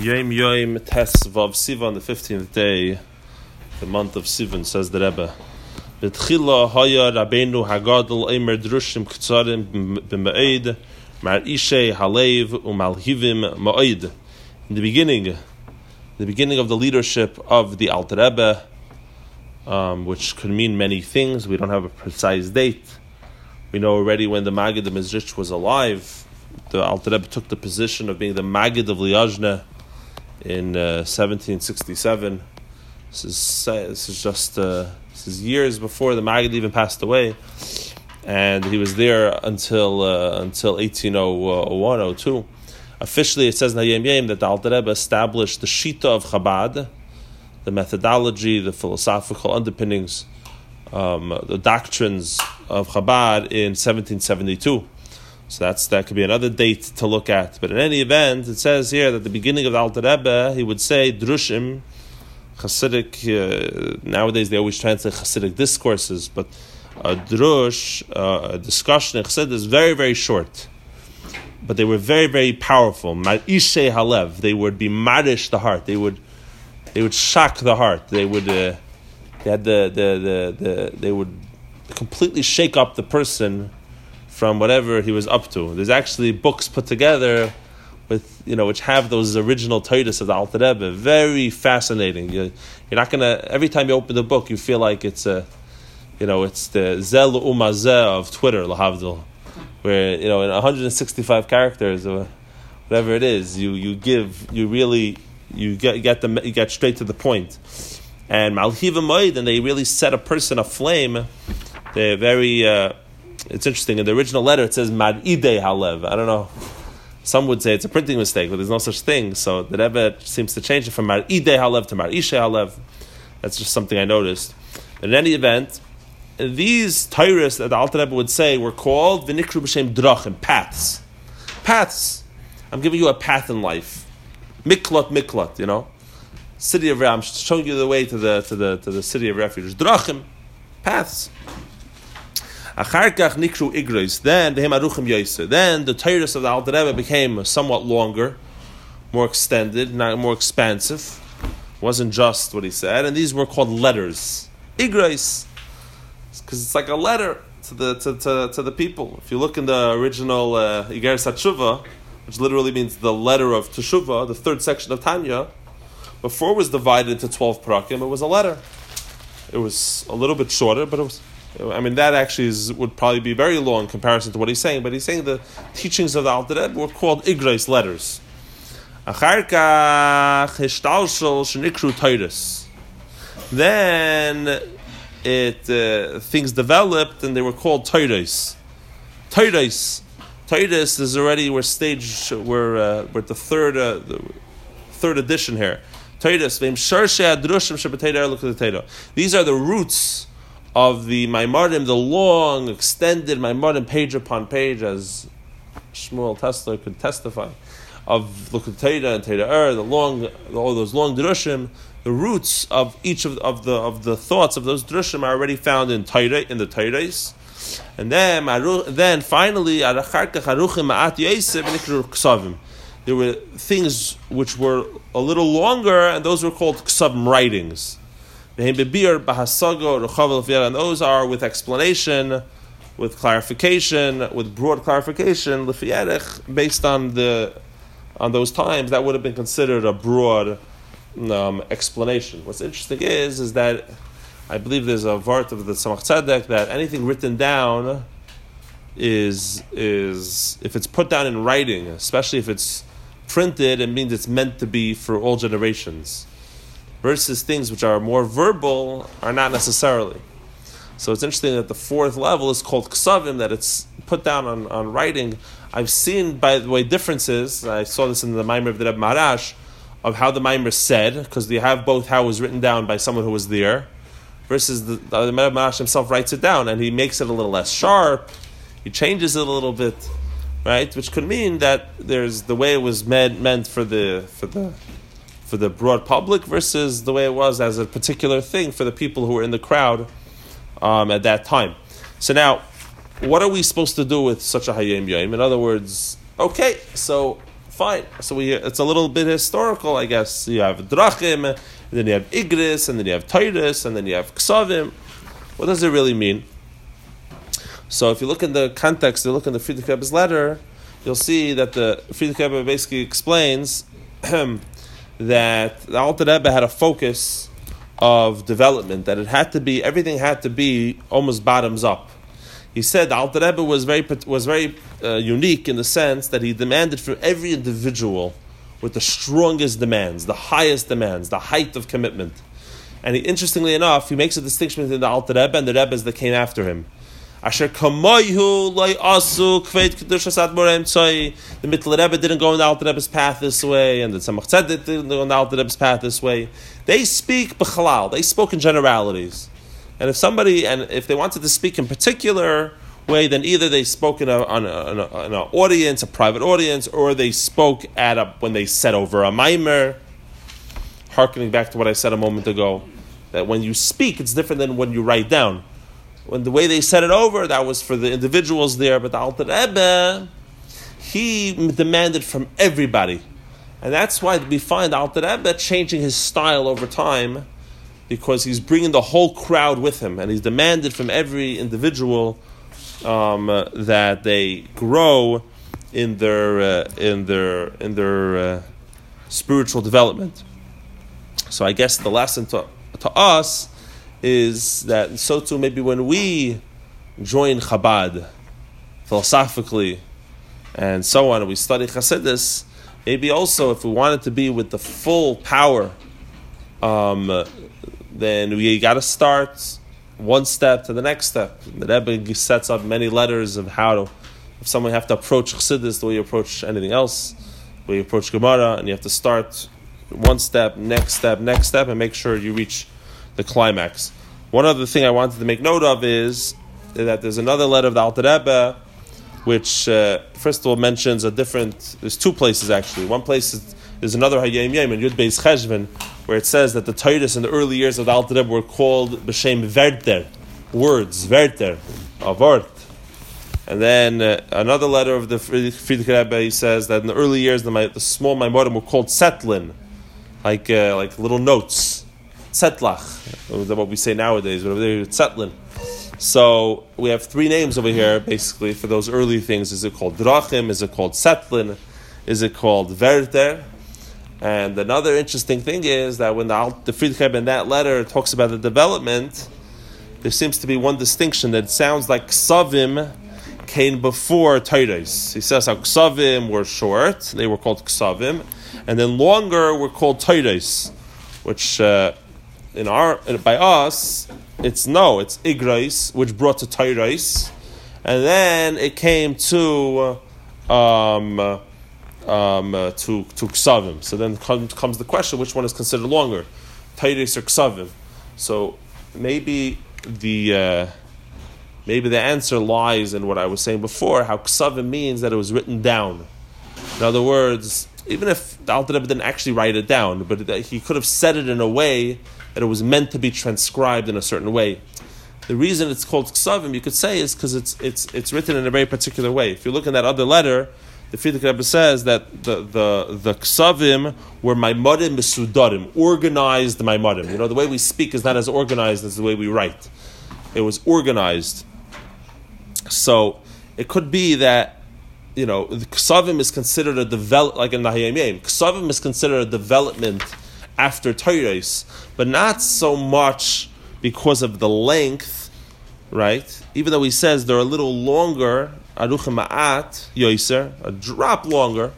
Yom Yom Tes Vav Sivan, the 15th day, the month of Sivan, says the Rebbe. B'tchila haya Rabbeinu Hagadol Eimer Drushim Ktsarim B'Ma'ed Mar Ishe Halev Umalhivim Ma'ed. In the beginning, the beginning of the leadership of the Alter Rebbe, um, which could mean many things. We don't have a precise date. We know already when the Maggid of Mezrich was alive, the Alter Rebbe took the position of being the Maggid of Liozna in uh, 1767. This is, this is just uh, this is years before the Maggid even passed away, and he was there until uh, until 1801 02. Officially, it says in Hayom Yom that the Alter Rebbe established the Shita of Chabad, the methodology, the philosophical underpinnings, um, the doctrines of Chabad in 1772. So that's that could be another date to look at. But in any event, it says here that the beginning of the Alter Rebbe, he would say drushim, Hasidic. Uh, nowadays, they always translate Hasidic discourses, but a drush, uh, a discussion Chassid is very very short. But they were very very powerful. Ishe halev. They would be marish the heart. They would they would shock the heart. They would uh, they had the, the, the, the they would completely shake up the person from whatever he was up to. There's actually books put together with you know which have those original Titus of the Alter Rebbe. Very fascinating. You, are not gonna every time you open the book, you feel like it's a you know it's the Zel Umazeh of Twitter, Lahavdil, where you know in 165 characters or whatever it is, you you give you really you get you get the you get straight to the point. And Malhiva Moed, and they really set a person aflame. They're very. Uh, it's interesting. In the original letter, it says Mar'ide Halev. I don't know. Some would say it's a printing mistake, but there's no such thing. So the Rebbe seems to change it from Mar'ide Halev to Mar'ishe Halev. That's just something I noticed. But In any event, these Tyrus that the Alter Rebbe would say were called V'nikru b'shem drachim, paths. Paths. I'm giving you a path in life. Miklat, miklat, you know. City of Ram, showing you the way to the, to the, to the city of refuge. Drachim, paths. Acharkach nikru igros. Then the Aruchim. Then the Torahs of the Alter Rebbe became somewhat longer, more extended, not more expansive. wasn't just what he said, and these were called letters. Igros, because it's like a letter to the to, to, to, the people. If you look in the original uh, Iger which literally means the letter of Teshuva, the third section of Tanya, before it was divided into twelve parakim, it was a letter. It was a little bit shorter, but it was I mean, that actually is, would probably be very long in comparison to what he's saying, but he's saying the teachings of the Alter Rebbe were called Igrais letters. Then it uh, things developed and they were called Tairis. Tairis. Tairis is already we're stage we're uh, we're at the third uh, the third edition here. Tairis. These are the roots of the Maimarim, the long, extended Maimarim, page upon page, as Shmuel Tesla could testify, of Likkutei Torah and Teda Er, the long, all those long drushim, the roots of each of, of the of the thoughts of those drushim are already found in Torah, in the Torahs. And then, then finally, there were things which were a little longer, and those were called ksavim writings. And those are with explanation, with clarification, with broad clarification, based on the on those times, that would have been considered a broad um, explanation. What's interesting is is that I believe there's a vart of the Tzemach Tzedek that anything written down is is if it's put down in writing, especially if it's printed, it means it's meant to be for all generations versus things which are more verbal are not necessarily. So it's interesting that the fourth level is called ksavim, that it's put down on, on writing. I've seen, by the way, differences. I saw this in the Maimer of the Rebbe Maharash, of how the Maimer said, because you have both how it was written down by someone who was there, versus the, the Rebbe Maharash himself writes it down, and he makes it a little less sharp, he changes it a little bit, right? Which could mean that there's the way it was meant, meant for the for the for the broad public versus the way it was as a particular thing for the people who were in the crowd um, at that time. So now, what are we supposed to do with such a Hayom Yom? In other words, okay, so Fine. So we it's a little bit historical, I guess. You have drachim, and then you have igris, and then you have titus, and then you have ksavim. What does it really mean? So if you look in the context, you look in the Frierdiker Rebbe's letter, you'll see that the Frierdiker Rebbe basically explains that the Alter Rebbe had a focus of development, that it had to be, everything had to be almost bottoms up. He said the Alter Rebbe was very, was very uh, unique in the sense that he demanded from every individual with the strongest demands, the highest demands, the height of commitment. And he, interestingly enough, he makes a distinction between the Alter Rebbe and the Rebbes that came after him. Asher kamoyhu loy asu kveit kedushas tzoi. The Mittler Rebbe didn't go in the Alter Rebbe's path this way, and the Tzemach Tzedek didn't go in the Alter Rebbe's path this way. They speak b'chalal. They spoke in generalities. And if somebody, and if they wanted to speak in particular way, then either they spoke in, a, on, a, a, an audience, a private audience, or they spoke at a, when they said over a mimer. Harkening back to what I said a moment ago, that when you speak, it's different than when you write down when the way they said it over, that was for the individuals there, but the Alter Rebbe, he demanded from everybody. And that's why we find Alter Rebbe changing his style over time, because he's bringing the whole crowd with him, and he's demanded from every individual um, that they grow in their uh, in their in their uh, spiritual development. So I guess the lesson to, to us is that so too maybe when we join Chabad philosophically and so on, and we study Chassidus, maybe also if we wanted to be with the full power, um, then we got to start one step to the next step. The Rebbe sets up many letters of how to, if someone have to approach Chassidus the way you approach anything else, the way you approach Gemara, and you have to start one step, next step, next step, and make sure you reach the climax. One other thing I wanted to make note of is that there's another letter of the Alter Rebbe, which uh, first of all mentions a different. There's two places actually. One place is, is another Hayom Yom in Yud Beis Cheshvan, where it says that the Titus in the early years of the Alter Rebbe were called b'shem Verter, words Verter, word. And then uh, another letter of the Frierdiker Rebbe, he says that in the early years, the, the small Maimorim were called Setlin, like uh, like little notes tzetlach, what we say nowadays, whatever they're tzetlin. So we have three names over here, basically, for those early things. Is it called drachim? Is it called setlin? Is it called verter? And another interesting thing is that when the, the in that letter talks about the development, there seems to be one distinction that sounds like ksavim came before Titus. He says how ksavim were short, they were called ksavim, and then longer were called Titus, which uh, in our by us, it's no, it's igrais, which brought to Tairais, and then it came to um, um, uh, to to ksavim. So then comes, the question: which one is considered longer, Tairais or ksavim? So maybe the uh, maybe the answer lies in what I was saying before: how ksavim means that it was written down. In other words, even if the Alter Rebbe didn't actually write it down, but he could have said it in a way that it was meant to be transcribed in a certain way. The reason it's called ksavim, you could say, is because it's, it's, it's written in a very particular way. If you look in that other letter, the Frierdiker Rebbe says that the, the, the ksavim were maimadim besudarim, organized maimadim. You know, the way we speak is not as organized as the way we write. It was organized. So it could be that, you know, ksavim is considered a develop, like in the Hayom Ksavim is considered a development after Torahs, but not so much because of the length, right? Even though he says they're a little longer, aruchim ma'at, yoiser, a drop longer,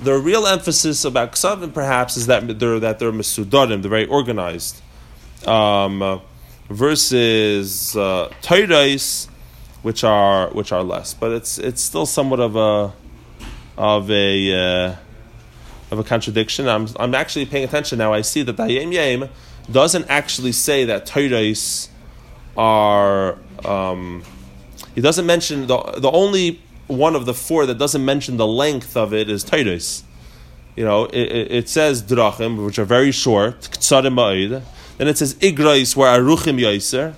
the real emphasis about ksavim perhaps is that they're that they're mesudarim, they're very organized, um, versus uh, which are which are less. But it's it's still somewhat of a of a uh, of a contradiction. I'm, I'm actually paying attention now. I see that the Hayom Yom doesn't actually say that Torahs are. Um, he doesn't mention the the only one of the four that doesn't mention the length of it is Torahs. You know, it, it, says drachim, which are very short. Then it says igrais, where aruchim yaiser.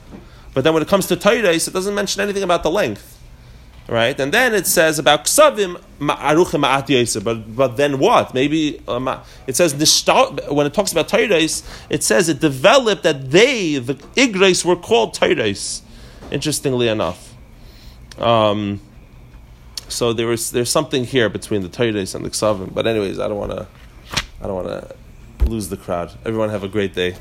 But then when it comes to Torahs, it doesn't mention anything about the length. right? And then it says about ksavim ma'aruchim ma'at. But but then what? Maybe um, it says when it talks about Tairais, it says it developed that they the igres were called Tairais. Interestingly enough, um, so there was there's something here between the Tairais and the ksavim. But anyways, I don't want to I don't want to lose the crowd. Everyone have a great day.